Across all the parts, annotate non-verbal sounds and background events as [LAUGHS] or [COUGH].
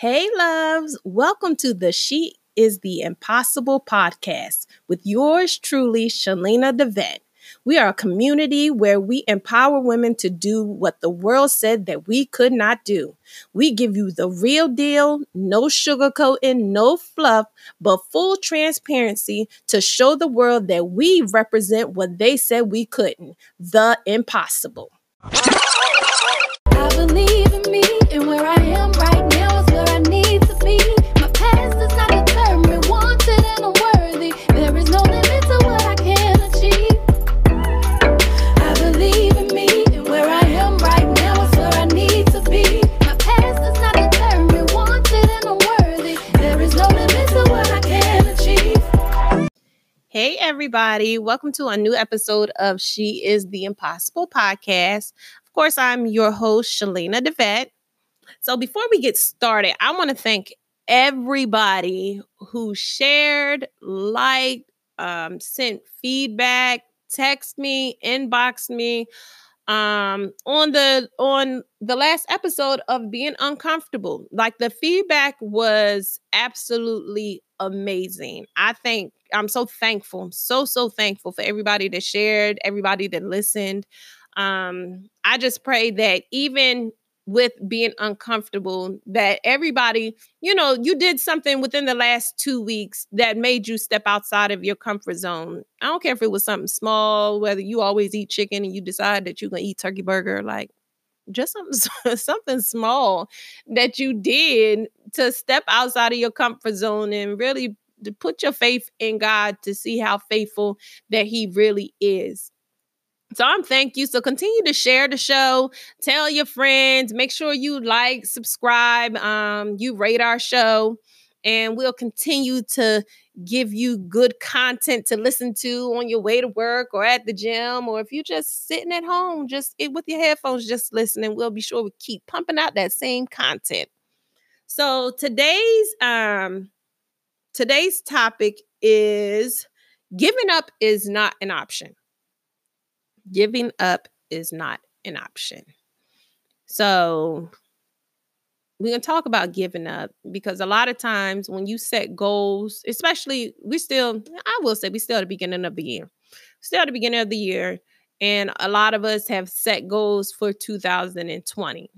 Hey, loves. Welcome to the She is the Impossible podcast with yours truly, Shalina DeVette. We are a community where we empower women to do what the world said that we could not do. We give you the real deal, no sugarcoating, no fluff, but full transparency to show the world that we represent what they said we couldn't the impossible. I believe in me and where I am right now Hey, everybody. Welcome to a new episode of She is the Impossible podcast. Of course, I'm your host, Shalina DeVette. So before we get started, I want to thank everybody who shared, liked, um, sent feedback, text me, inbox me um on the on the last episode of being uncomfortable like the feedback was absolutely amazing i think i'm so thankful I'm so so thankful for everybody that shared everybody that listened um, I just pray that even with being uncomfortable, that everybody, you know, you did something within the last two weeks that made you step outside of your comfort zone. I don't care if it was something small, whether you always eat chicken and you decide that you're gonna eat turkey burger, like just something [LAUGHS] something small that you did to step outside of your comfort zone and really to put your faith in God to see how faithful that He really is. So I'm thank you. So continue to share the show, tell your friends, make sure you like, subscribe, um, you rate our show, and we'll continue to give you good content to listen to on your way to work or at the gym, or if you're just sitting at home, just with your headphones, just listening. We'll be sure we keep pumping out that same content. So today's um today's topic is giving up is not an option giving up is not an option. So, we're going to talk about giving up because a lot of times when you set goals, especially we still, I will say, we still at the beginning of the year, still at the beginning of the year. And a lot of us have set goals for 2020.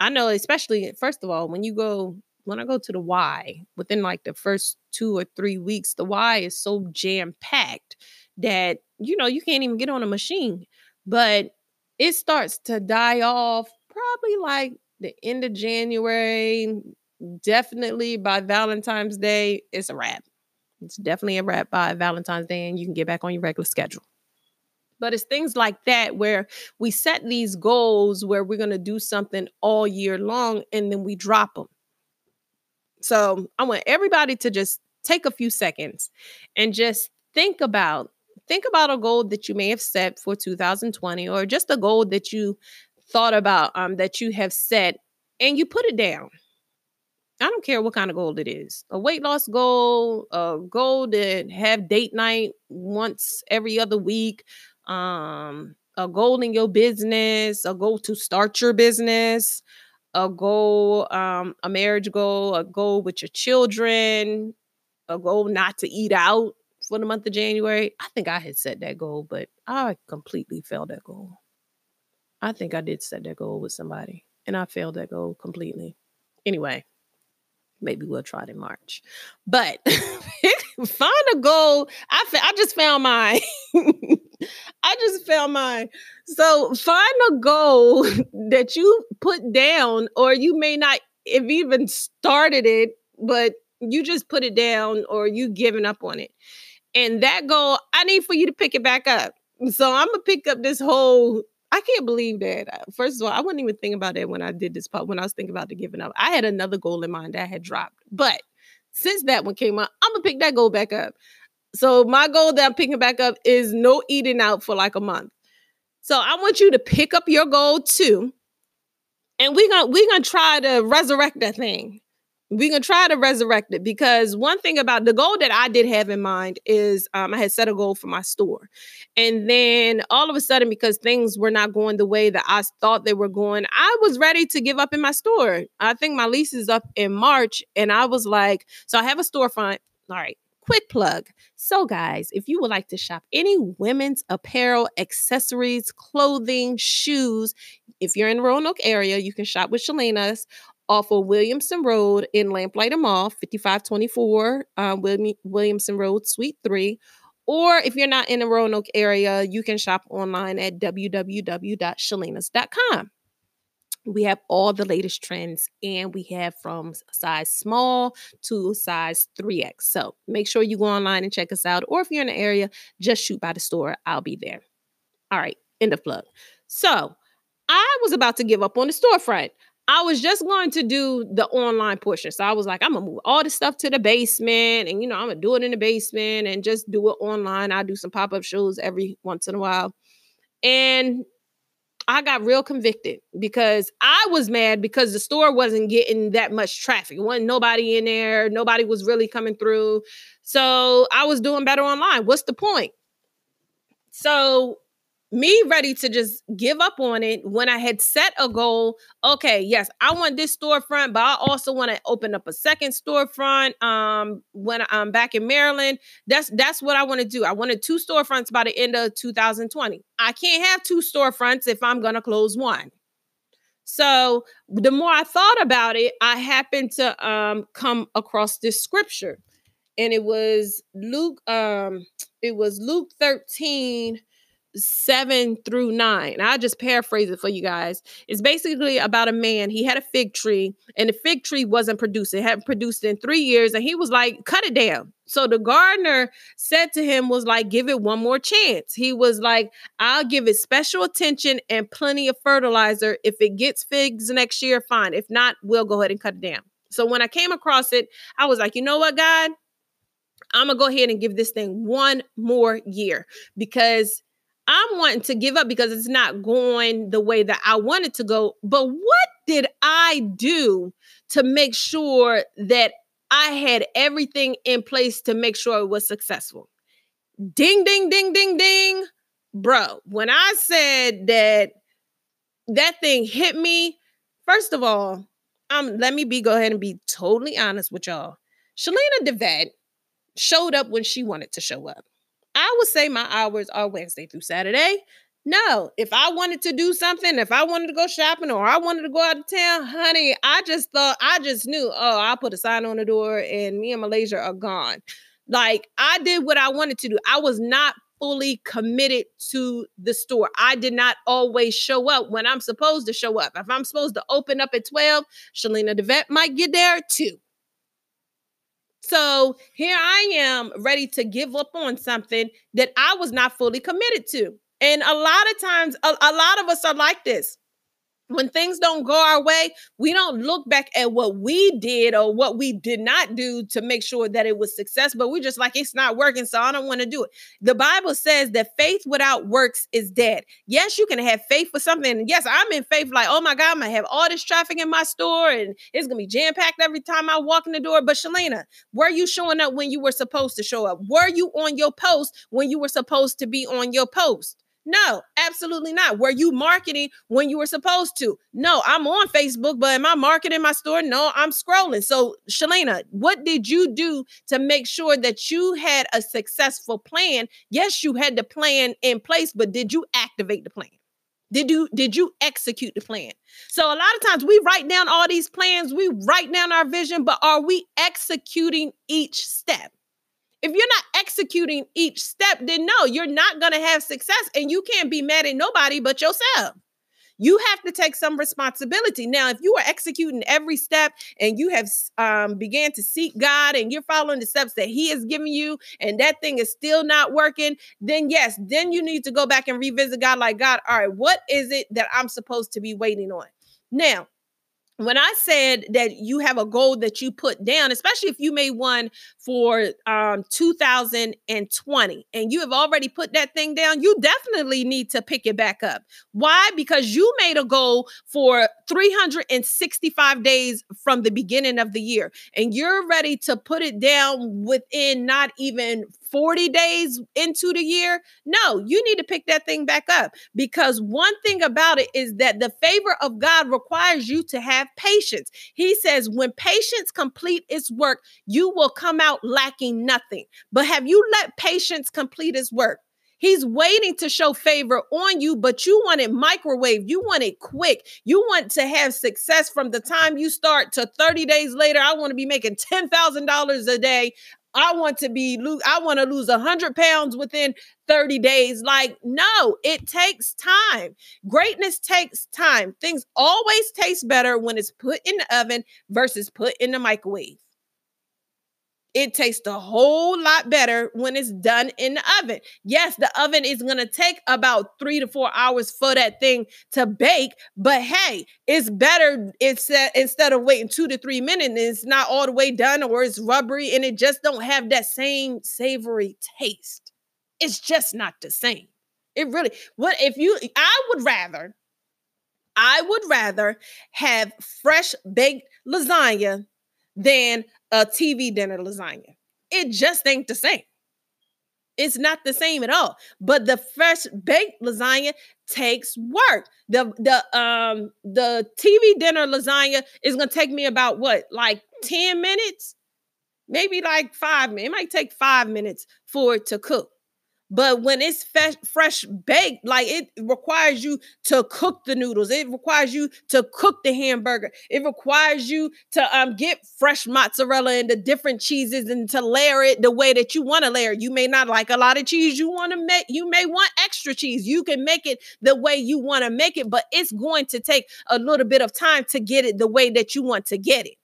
I know, especially, first of all, when you go, when I go to the Y, within like the first two or three weeks, the Y is so jam packed that you know you can't even get on a machine but it starts to die off probably like the end of january definitely by valentine's day it's a wrap. It's definitely a wrap by valentine's day and you can get back on your regular schedule. But it's things like that where we set these goals where we're going to do something all year long and then we drop them so i want everybody to just take a few seconds and just think about think about a goal that you may have set for 2020 or just a goal that you thought about um, that you have set and you put it down. I don't care what kind of goal it is a weight loss goal, a goal to have date night once every other week, um, a goal in your business, a goal to start your business, a goal, um, a marriage goal, a goal with your children, a goal not to eat out, for the month of January. I think I had set that goal, but I completely failed that goal. I think I did set that goal with somebody and I failed that goal completely. Anyway, maybe we'll try it in March. But [LAUGHS] find a goal. I I just found mine. [LAUGHS] I just found mine. So find a goal [LAUGHS] that you put down, or you may not have even started it, but you just put it down or you giving up on it. And that goal, I need for you to pick it back up. So I'm gonna pick up this whole. I can't believe that. Uh, first of all, I wasn't even thinking about that when I did this part. When I was thinking about the giving up, I had another goal in mind that I had dropped. But since that one came up, I'm gonna pick that goal back up. So my goal that I'm picking back up is no eating out for like a month. So I want you to pick up your goal too, and we're gonna we're gonna try to resurrect that thing. We're going to try to resurrect it because one thing about the goal that I did have in mind is um, I had set a goal for my store. And then all of a sudden, because things were not going the way that I thought they were going, I was ready to give up in my store. I think my lease is up in March. And I was like, so I have a storefront. All right, quick plug. So, guys, if you would like to shop any women's apparel, accessories, clothing, shoes, if you're in Roanoke area, you can shop with Shalena's off of Williamson Road in Lamplighter Mall, 5524 uh, Williamson Road, Suite 3. Or if you're not in the Roanoke area, you can shop online at www.shalenas.com. We have all the latest trends and we have from size small to size 3X. So make sure you go online and check us out. Or if you're in the area, just shoot by the store. I'll be there. All right, end of plug. So I was about to give up on the storefront. I was just going to do the online portion. So I was like, I'm gonna move all the stuff to the basement and you know, I'm gonna do it in the basement and just do it online. I do some pop-up shows every once in a while. And I got real convicted because I was mad because the store wasn't getting that much traffic. It wasn't nobody in there, nobody was really coming through. So I was doing better online. What's the point? So me ready to just give up on it when I had set a goal. Okay, yes, I want this storefront, but I also want to open up a second storefront. Um, when I'm back in Maryland, that's that's what I want to do. I wanted two storefronts by the end of 2020. I can't have two storefronts if I'm gonna close one. So the more I thought about it, I happened to um come across this scripture, and it was Luke. Um, it was Luke 13 seven through nine. I'll just paraphrase it for you guys. It's basically about a man. He had a fig tree, and the fig tree wasn't producing, it hadn't produced in three years, and he was like, cut it down. So the gardener said to him, was like, give it one more chance. He was like, I'll give it special attention and plenty of fertilizer. If it gets figs next year, fine. If not, we'll go ahead and cut it down. So when I came across it, I was like, you know what, God? I'm gonna go ahead and give this thing one more year because I'm wanting to give up because it's not going the way that I wanted to go. But what did I do to make sure that I had everything in place to make sure it was successful? Ding, ding, ding, ding, ding. Bro, when I said that that thing hit me, first of all, um, let me be go ahead and be totally honest with y'all. Shalena DeVette showed up when she wanted to show up. I would say my hours are Wednesday through Saturday. No, if I wanted to do something, if I wanted to go shopping or I wanted to go out of town, honey, I just thought, I just knew, oh, I'll put a sign on the door and me and Malaysia are gone. Like I did what I wanted to do. I was not fully committed to the store. I did not always show up when I'm supposed to show up. If I'm supposed to open up at 12, Shalina DeVette might get there too. So here I am ready to give up on something that I was not fully committed to. And a lot of times, a, a lot of us are like this when things don't go our way, we don't look back at what we did or what we did not do to make sure that it was success, but we're just like it's not working, so I don't want to do it. The Bible says that faith without works is dead. Yes, you can have faith for something. Yes, I'm in faith, like, oh my God, I'm gonna have all this traffic in my store and it's gonna be jam-packed every time I walk in the door. But Shalena, were you showing up when you were supposed to show up? Were you on your post when you were supposed to be on your post? No, absolutely not. Were you marketing when you were supposed to? No, I'm on Facebook, but am I marketing my store? No, I'm scrolling. So, Shalena, what did you do to make sure that you had a successful plan? Yes, you had the plan in place, but did you activate the plan? Did you did you execute the plan? So a lot of times we write down all these plans, we write down our vision, but are we executing each step? If you're not executing each step, then no, you're not going to have success and you can't be mad at nobody but yourself. You have to take some responsibility. Now, if you are executing every step and you have um, began to seek God and you're following the steps that He has given you, and that thing is still not working, then yes, then you need to go back and revisit God. Like God, all right, what is it that I'm supposed to be waiting on? Now, when I said that you have a goal that you put down, especially if you made one for um, 2020 and you have already put that thing down, you definitely need to pick it back up. Why? Because you made a goal for 365 days from the beginning of the year and you're ready to put it down within not even 40 days into the year. No, you need to pick that thing back up because one thing about it is that the favor of God requires you to have patience. He says, when patience complete its work, you will come out lacking nothing. But have you let patience complete its work? He's waiting to show favor on you, but you want it microwave. You want it quick. You want to have success from the time you start to 30 days later. I want to be making $10,000 a day. I want to be I want to lose 100 pounds within 30 days. Like, no, it takes time. Greatness takes time. Things always taste better when it's put in the oven versus put in the microwave. It tastes a whole lot better when it's done in the oven. Yes, the oven is going to take about three to four hours for that thing to bake, but hey, it's better it's uh, instead of waiting two to three minutes, it's not all the way done or it's rubbery and it just don't have that same savory taste. It's just not the same. It really, what if you, I would rather, I would rather have fresh baked lasagna than a TV dinner lasagna. It just ain't the same. It's not the same at all. But the fresh baked lasagna takes work. The the um the TV dinner lasagna is gonna take me about what, like 10 minutes? Maybe like five minutes. It might take five minutes for it to cook. But when it's fresh, fresh baked, like it requires you to cook the noodles. It requires you to cook the hamburger. It requires you to um get fresh mozzarella and the different cheeses and to layer it the way that you want to layer. You may not like a lot of cheese. You want to make you may want extra cheese. You can make it the way you want to make it, but it's going to take a little bit of time to get it the way that you want to get it.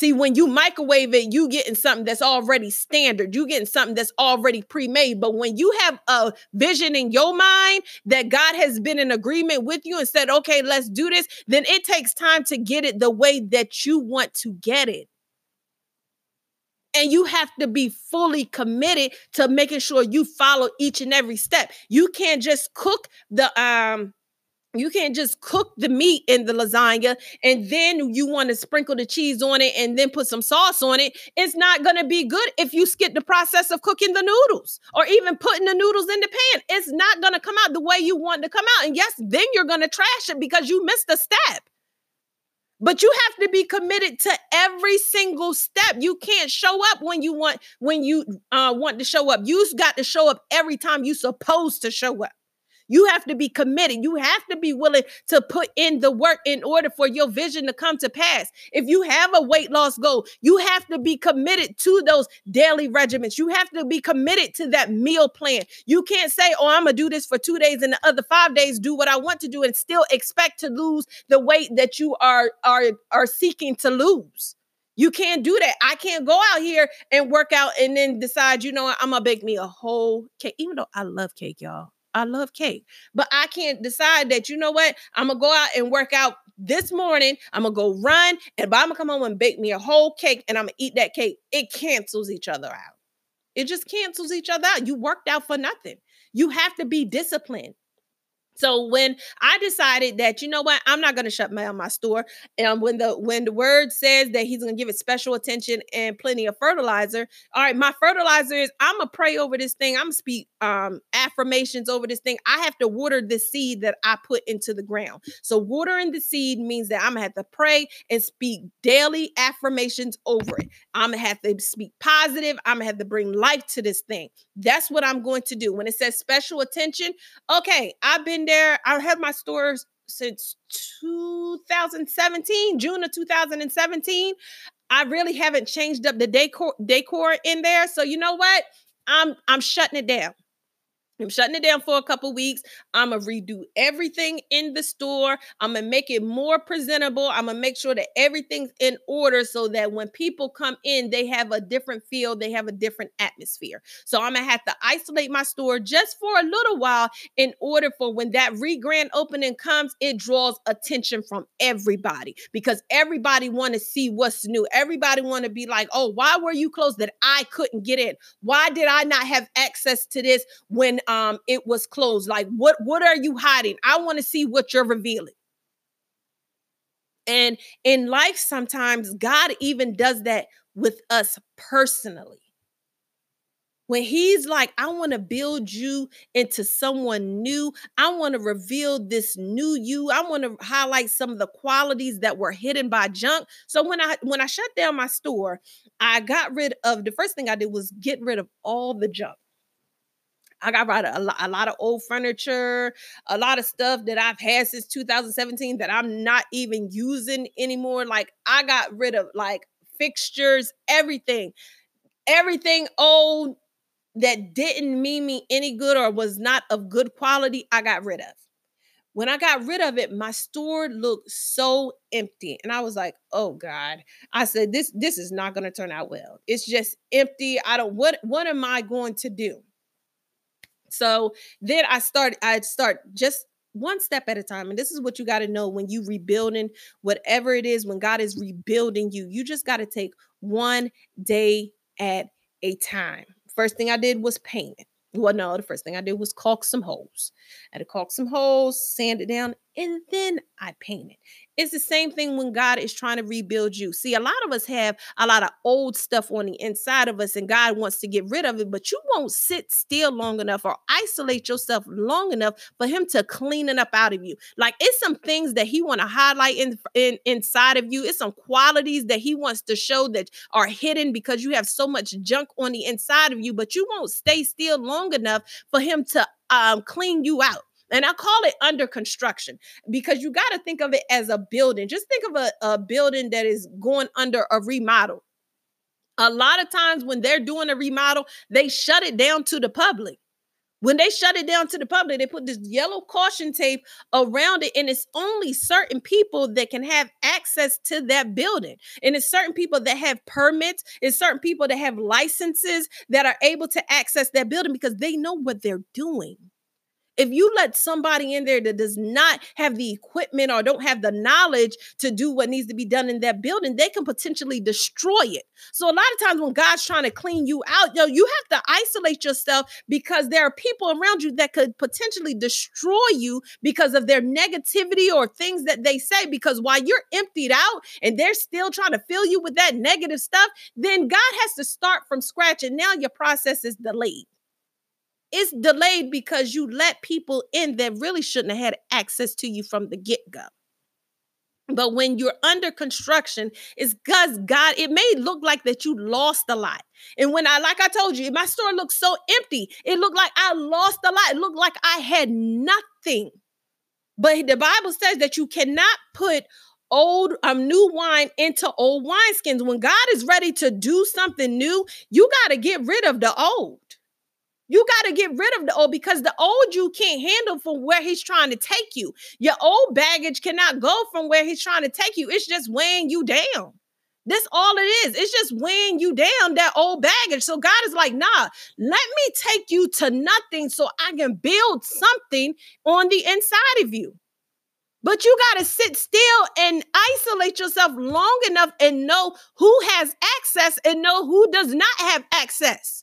See, when you microwave it, you getting something that's already standard. You getting something that's already pre-made. But when you have a vision in your mind that God has been in agreement with you and said, okay, let's do this, then it takes time to get it the way that you want to get it. And you have to be fully committed to making sure you follow each and every step. You can't just cook the um you can't just cook the meat in the lasagna and then you want to sprinkle the cheese on it and then put some sauce on it. It's not going to be good if you skip the process of cooking the noodles or even putting the noodles in the pan. It's not going to come out the way you want to come out. And yes, then you're going to trash it because you missed a step. But you have to be committed to every single step. You can't show up when you want when you uh, want to show up. You've got to show up every time you're supposed to show up. You have to be committed. You have to be willing to put in the work in order for your vision to come to pass. If you have a weight loss goal, you have to be committed to those daily regimens. You have to be committed to that meal plan. You can't say, oh, I'm going to do this for two days and the other five days do what I want to do and still expect to lose the weight that you are, are, are seeking to lose. You can't do that. I can't go out here and work out and then decide, you know what, I'm gonna bake me a whole cake. Even though I love cake, y'all. I love cake, but I can't decide that, you know what, I'm gonna go out and work out this morning. I'm gonna go run and I'm gonna come home and bake me a whole cake and I'm gonna eat that cake. It cancels each other out. It just cancels each other out. You worked out for nothing. You have to be disciplined. So when I decided that you know what, I'm not going to shut my my store, and when the when the word says that he's going to give it special attention and plenty of fertilizer, all right, my fertilizer is I'm gonna pray over this thing. I'm gonna speak um, affirmations over this thing. I have to water the seed that I put into the ground. So watering the seed means that I'm gonna have to pray and speak daily affirmations over it. I'm gonna have to speak positive. I'm gonna have to bring life to this thing. That's what I'm going to do. When it says special attention, okay, I've been there. I had my stores since 2017, June of 2017. I really haven't changed up the decor decor in there. So you know what? I'm I'm shutting it down. I'm shutting it down for a couple weeks. I'm gonna redo everything in the store. I'm gonna make it more presentable. I'm gonna make sure that everything's in order so that when people come in, they have a different feel, they have a different atmosphere. So I'm gonna have to isolate my store just for a little while in order for when that re grand opening comes, it draws attention from everybody because everybody want to see what's new. Everybody want to be like, oh, why were you closed that I couldn't get in? Why did I not have access to this when um it was closed like what what are you hiding i want to see what you're revealing and in life sometimes god even does that with us personally when he's like, I want to build you into someone new. I want to reveal this new you. I want to highlight some of the qualities that were hidden by junk. So when I when I shut down my store, I got rid of the first thing I did was get rid of all the junk. I got rid of a lot, a lot of old furniture, a lot of stuff that I've had since 2017 that I'm not even using anymore. Like I got rid of like fixtures, everything, everything old that didn't mean me any good or was not of good quality, I got rid of. When I got rid of it, my store looked so empty. And I was like, oh God. I said, this, this is not going to turn out well. It's just empty. I don't, what, what am I going to do? So then I start, I start just one step at a time. And this is what you got to know when you rebuilding whatever it is, when God is rebuilding you, you just got to take one day at a time. First thing I did was paint. Well, no, the first thing I did was caulk some holes. I had to caulk some holes, sand it down, and then I paint it. It's the same thing when God is trying to rebuild you. See, a lot of us have a lot of old stuff on the inside of us, and God wants to get rid of it, but you won't sit still long enough or isolate yourself long enough for Him to clean it up out of you. Like it's some things that He want to highlight in, in inside of you. It's some qualities that He wants to show that are hidden because you have so much junk on the inside of you, but you won't stay still long enough for Him to um, clean you out. And I call it under construction because you got to think of it as a building. Just think of a, a building that is going under a remodel. A lot of times when they're doing a remodel, they shut it down to the public. When they shut it down to the public, they put this yellow caution tape around it, and it's only certain people that can have access to that building. And it's certain people that have permits, it's certain people that have licenses that are able to access that building because they know what they're doing. If you let somebody in there that does not have the equipment or don't have the knowledge to do what needs to be done in that building, they can potentially destroy it. So a lot of times when God's trying to clean you out, yo, you have to isolate yourself because there are people around you that could potentially destroy you because of their negativity or things that they say. Because while you're emptied out and they're still trying to fill you with that negative stuff, then God has to start from scratch and now your process is delayed. It's delayed because you let people in that really shouldn't have had access to you from the get go. But when you're under construction, it's because God, it may look like that you lost a lot. And when I, like I told you, my store looked so empty, it looked like I lost a lot. It looked like I had nothing. But the Bible says that you cannot put old um new wine into old wineskins. When God is ready to do something new, you got to get rid of the old. You got to get rid of the old because the old you can't handle from where he's trying to take you. Your old baggage cannot go from where he's trying to take you. It's just weighing you down. That's all it is. It's just weighing you down, that old baggage. So God is like, nah, let me take you to nothing so I can build something on the inside of you. But you got to sit still and isolate yourself long enough and know who has access and know who does not have access.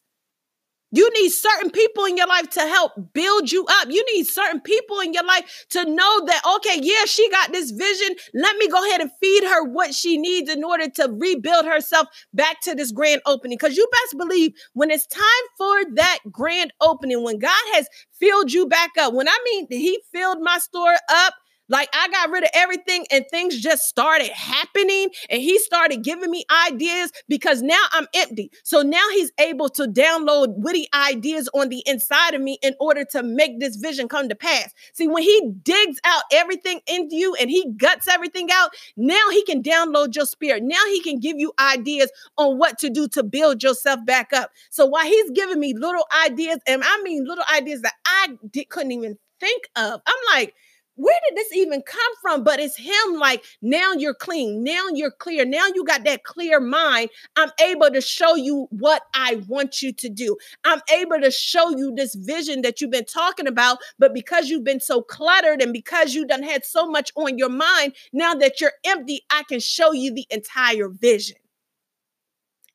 You need certain people in your life to help build you up. You need certain people in your life to know that, okay, yeah, she got this vision. Let me go ahead and feed her what she needs in order to rebuild herself back to this grand opening. Because you best believe when it's time for that grand opening, when God has filled you back up, when I mean that, He filled my store up, Like I got rid of everything and things just started happening and he started giving me ideas because now I'm empty. So now he's able to download witty ideas on the inside of me in order to make this vision come to pass. See, when he digs out everything into you and he guts everything out, now he can download your spirit. Now he can give you ideas on what to do to build yourself back up. So while he's giving me little ideas, and I mean little ideas that I couldn't even think of, I'm like, where did this even come from? But it's him like, now you're clean. Now you're clear. Now you got that clear mind. I'm able to show you what I want you to do. I'm able to show you this vision that you've been talking about. But because you've been so cluttered and because you done had so much on your mind, now that you're empty, I can show you the entire vision.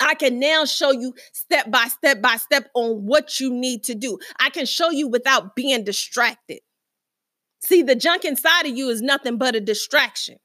I can now show you step by step by step on what you need to do. I can show you without being distracted. See, the junk inside of you is nothing but a distraction.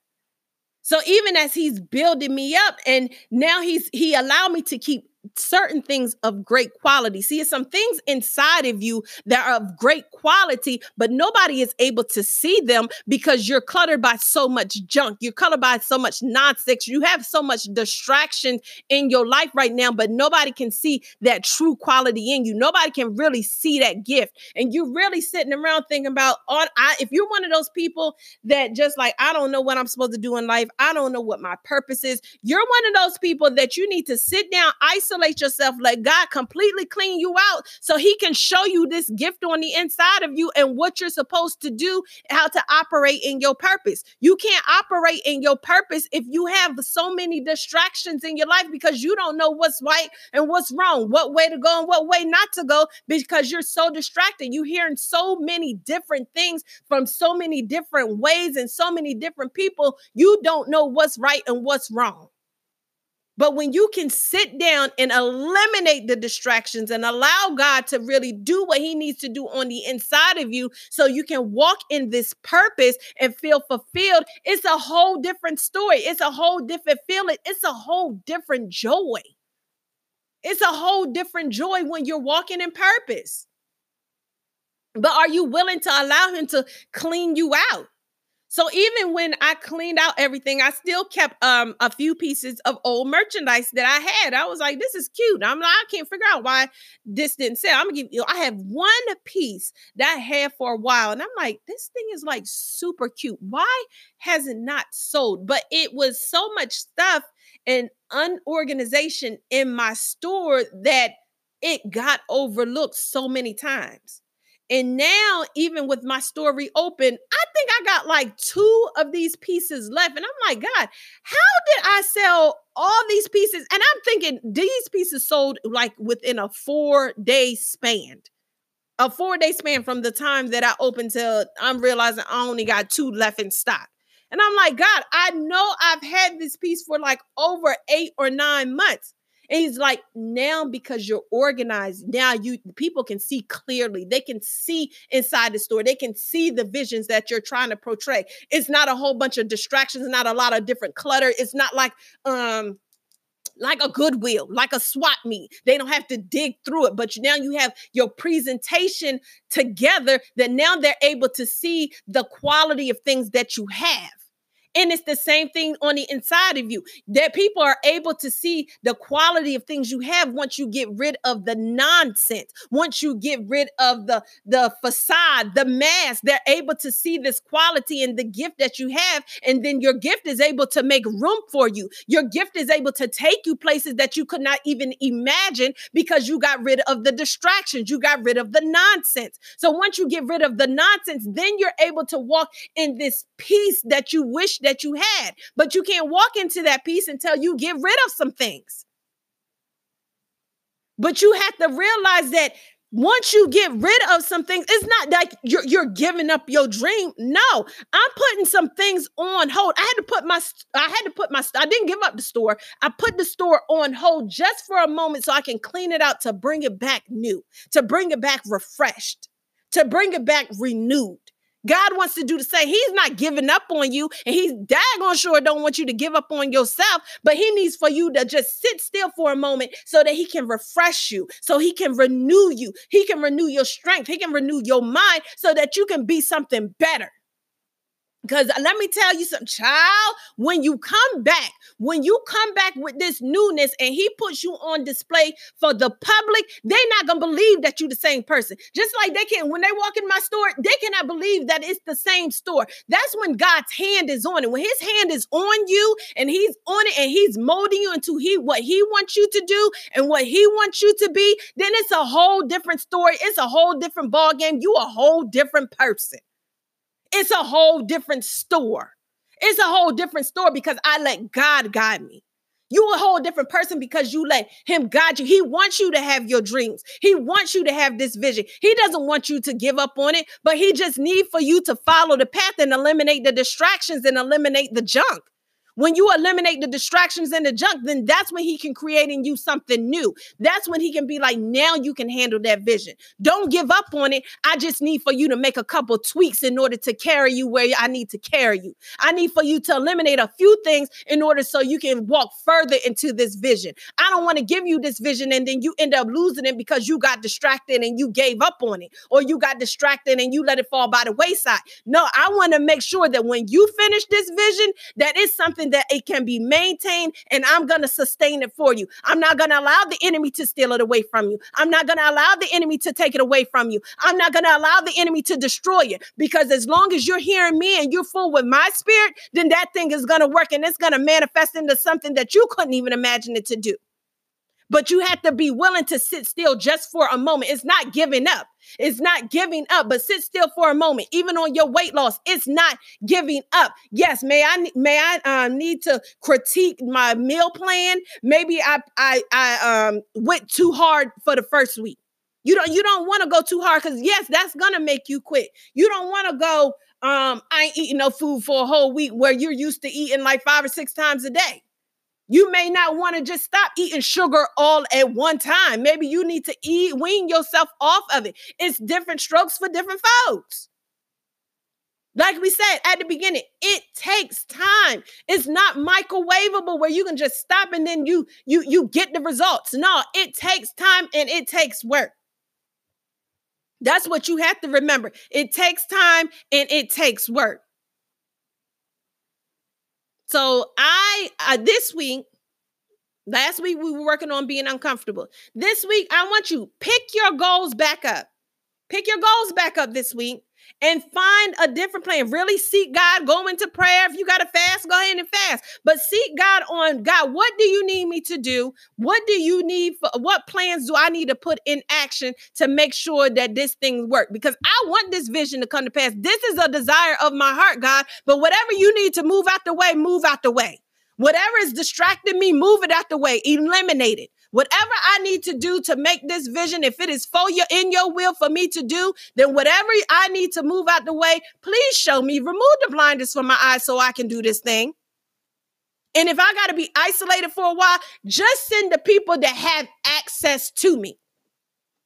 So even as he's building me up and now he's he allowed me to keep certain things of great quality. See, it's some things inside of you that are of great quality, but nobody is able to see them because you're cluttered by so much junk. You're cluttered by so much nonsense. You have so much distraction in your life right now, but nobody can see that true quality in you. Nobody can really see that gift. And you're really sitting around thinking about, oh, I, if you're one of those people that just like, I don't know what I'm supposed to do in life, I don't know what my purpose is, you're one of those people that you need to sit down, isolate yourself, let God completely clean you out so He can show you this gift on the inside of you and what you're supposed to do, how to operate in your purpose. You can't operate in your purpose if you have so many distractions in your life because you don't know what's right and what's wrong, what way to go and what way not to go because you're so distracted. You're hearing so many different things from so many different ways and so many different people. You don't know what's right and what's wrong. But when you can sit down and eliminate the distractions and allow God to really do what he needs to do on the inside of you so you can walk in this purpose and feel fulfilled, it's a whole different story. It's a whole different feeling. It's a whole different joy. It's a whole different joy when you're walking in purpose. But are you willing to allow him to clean you out? So even when I cleaned out everything, I still kept um a few pieces of old merchandise that I had. I was like, this is cute. I'm like, I can't figure out why this didn't sell. I'm gonna give you, I have one piece that I had for a while, and I'm like, this thing is like super cute. Why has it not sold? But it was so much stuff and unorganization in my store that it got overlooked so many times. And now, even with my store reopened, I think I got like two of these pieces left. And I'm like, God, how did I sell all these pieces? And I'm thinking these pieces sold like within a four day span. A four day span from the time that I opened till I'm realizing I only got two left in stock. And I'm like, God, I know I've had this piece for like over eight or nine months. And he's like, now because you're organized, now you people can see clearly. They can see inside the store. They can see the visions that you're trying to portray. It's not a whole bunch of distractions, not a lot of different clutter. It's not like um like a goodwill, like a swap meet. They don't have to dig through it, but now you have your presentation together that now they're able to see the quality of things that you have. And it's the same thing on the inside of you that people are able to see the quality of things you have once you get rid of the nonsense, once you get rid of the, the facade, the mask. They're able to see this quality and the gift that you have. And then your gift is able to make room for you. Your gift is able to take you places that you could not even imagine because you got rid of the distractions, you got rid of the nonsense. So once you get rid of the nonsense, then you're able to walk in this peace that you wish that you had. But you can't walk into that peace until you get rid of some things. But you have to realize that once you get rid of some things, it's not like you're, you're giving up your dream. No, I'm putting some things on hold. I had to put my, I had to put my, I didn't give up the store. I put the store on hold just for a moment so I can clean it out to bring it back new, to bring it back refreshed, to bring it back renewed. God wants to do the same. He's not giving up on you, and he's daggone sure don't want you to give up on yourself, but he needs for you to just sit still for a moment so that he can refresh you, so he can renew you, he can renew your strength, he can renew your mind so that you can be something better. Because uh, let me tell you something, child, when you come back, when you come back with this newness and he puts you on display for the public, they're not gonna believe that you're the same person. Just like they can, when they walk in my store, they cannot believe that it's the same store. That's when God's hand is on it. When his hand is on you and he's on it and he's molding you into he what he wants you to do and what he wants you to be, then it's a whole different story. It's a whole different ball game. You a whole different person. It's a whole different store. It's a whole different store because I let God guide me. You a whole different person because you let him guide you. He wants you to have your dreams. He wants you to have this vision. He doesn't want you to give up on it, but he just need for you to follow the path and eliminate the distractions and eliminate the junk. When you eliminate the distractions and the junk, then that's when he can create in you something new. That's when he can be like, now you can handle that vision. Don't give up on it. I just need for you to make a couple tweaks in order to carry you where I need to carry you. I need for you to eliminate a few things in order so you can walk further into this vision. I don't want to give you this vision and then you end up losing it because you got distracted and you gave up on it, or you got distracted and you let it fall by the wayside. No, I want to make sure that when you finish this vision, that it's something something that it can be maintained and I'm going to sustain it for you. I'm not going to allow the enemy to steal it away from you. I'm not going to allow the enemy to take it away from you. I'm not going to allow the enemy to destroy it because as long as you're hearing me and you're full with my spirit, then that thing is going to work and it's going to manifest into something that you couldn't even imagine it to do but you have to be willing to sit still just for a moment. It's not giving up. It's not giving up, but sit still for a moment. Even on your weight loss, it's not giving up. Yes, may I may I um, need to critique my meal plan? Maybe I I I um went too hard for the first week. You don't you don't want to go too hard because yes, that's gonna make you quit. You don't want to go um I ain't eating no food for a whole week where you're used to eating like five or six times a day. You may not want to just stop eating sugar all at one time. Maybe you need to eat, wean yourself off of it. It's different strokes for different folks. Like we said at the beginning, it takes time. It's not microwavable where you can just stop and then you you you get the results. No, it takes time and it takes work. That's what you have to remember. It takes time and it takes work. So I uh, this week, last week we were working on being uncomfortable. This week I want you pick your goals back up. Pick your goals back up this week and find a different plan. Really seek God, go into prayer. If you got to fast, go ahead and fast. But seek God on God, what do you need me to do? What do you need for what plans do I need to put in action to make sure that this thing work? Because I want this vision to come to pass. This is a desire of my heart, God. But whatever you need to move out the way, move out the way. Whatever is distracting me, move it out the way, eliminate it. Whatever I need to do to make this vision, if it is for you in your will for me to do, then whatever I need to move out the way, please show me. Remove the blinders from my eyes so I can do this thing. And if I got to be isolated for a while, just send the people that have access to me.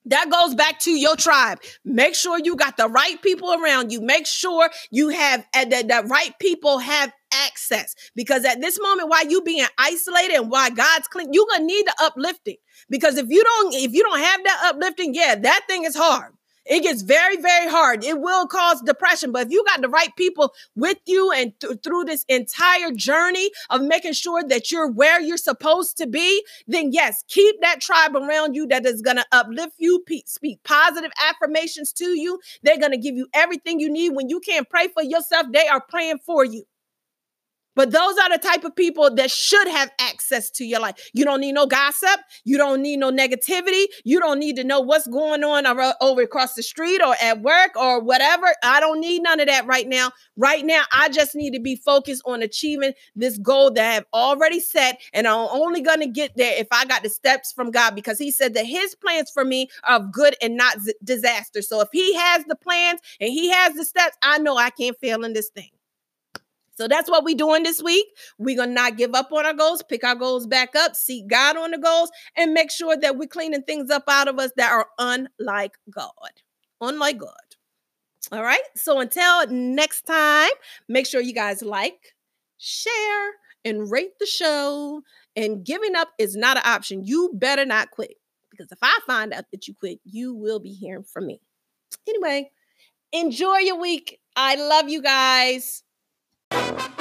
That goes back to your tribe. Make sure you got the right people around you. Make sure you have uh, the, the right people have access because at this moment while you being isolated and why god's clean you're gonna need the uplifting. Because if you don't if you don't have that uplifting yeah that thing is hard. It gets very very hard. It will cause depression. But if you got the right people with you and th- through this entire journey of making sure that you're where you're supposed to be then yes keep that tribe around you that is going to uplift you pe- speak positive affirmations to you. They're going to give you everything you need. When you can't pray for yourself they are praying for you but those are the type of people that should have access to your life. You don't need no gossip. You don't need no negativity. You don't need to know what's going on over across the street or at work or whatever. I don't need none of that right now. Right now, I just need to be focused on achieving this goal that I have already set. And I'm only going to get there if I got the steps from God because He said that His plans for me are of good and not z- disaster. So if He has the plans and He has the steps, I know I can't fail in this thing. So that's what we're doing this week. We're going to not give up on our goals, pick our goals back up, seek God on the goals, and make sure that we're cleaning things up out of us that are unlike God. Unlike God. All right. So until next time, make sure you guys like, share, and rate the show. And giving up is not an option. You better not quit because if I find out that you quit, you will be hearing from me. Anyway, enjoy your week. I love you guys. Bye.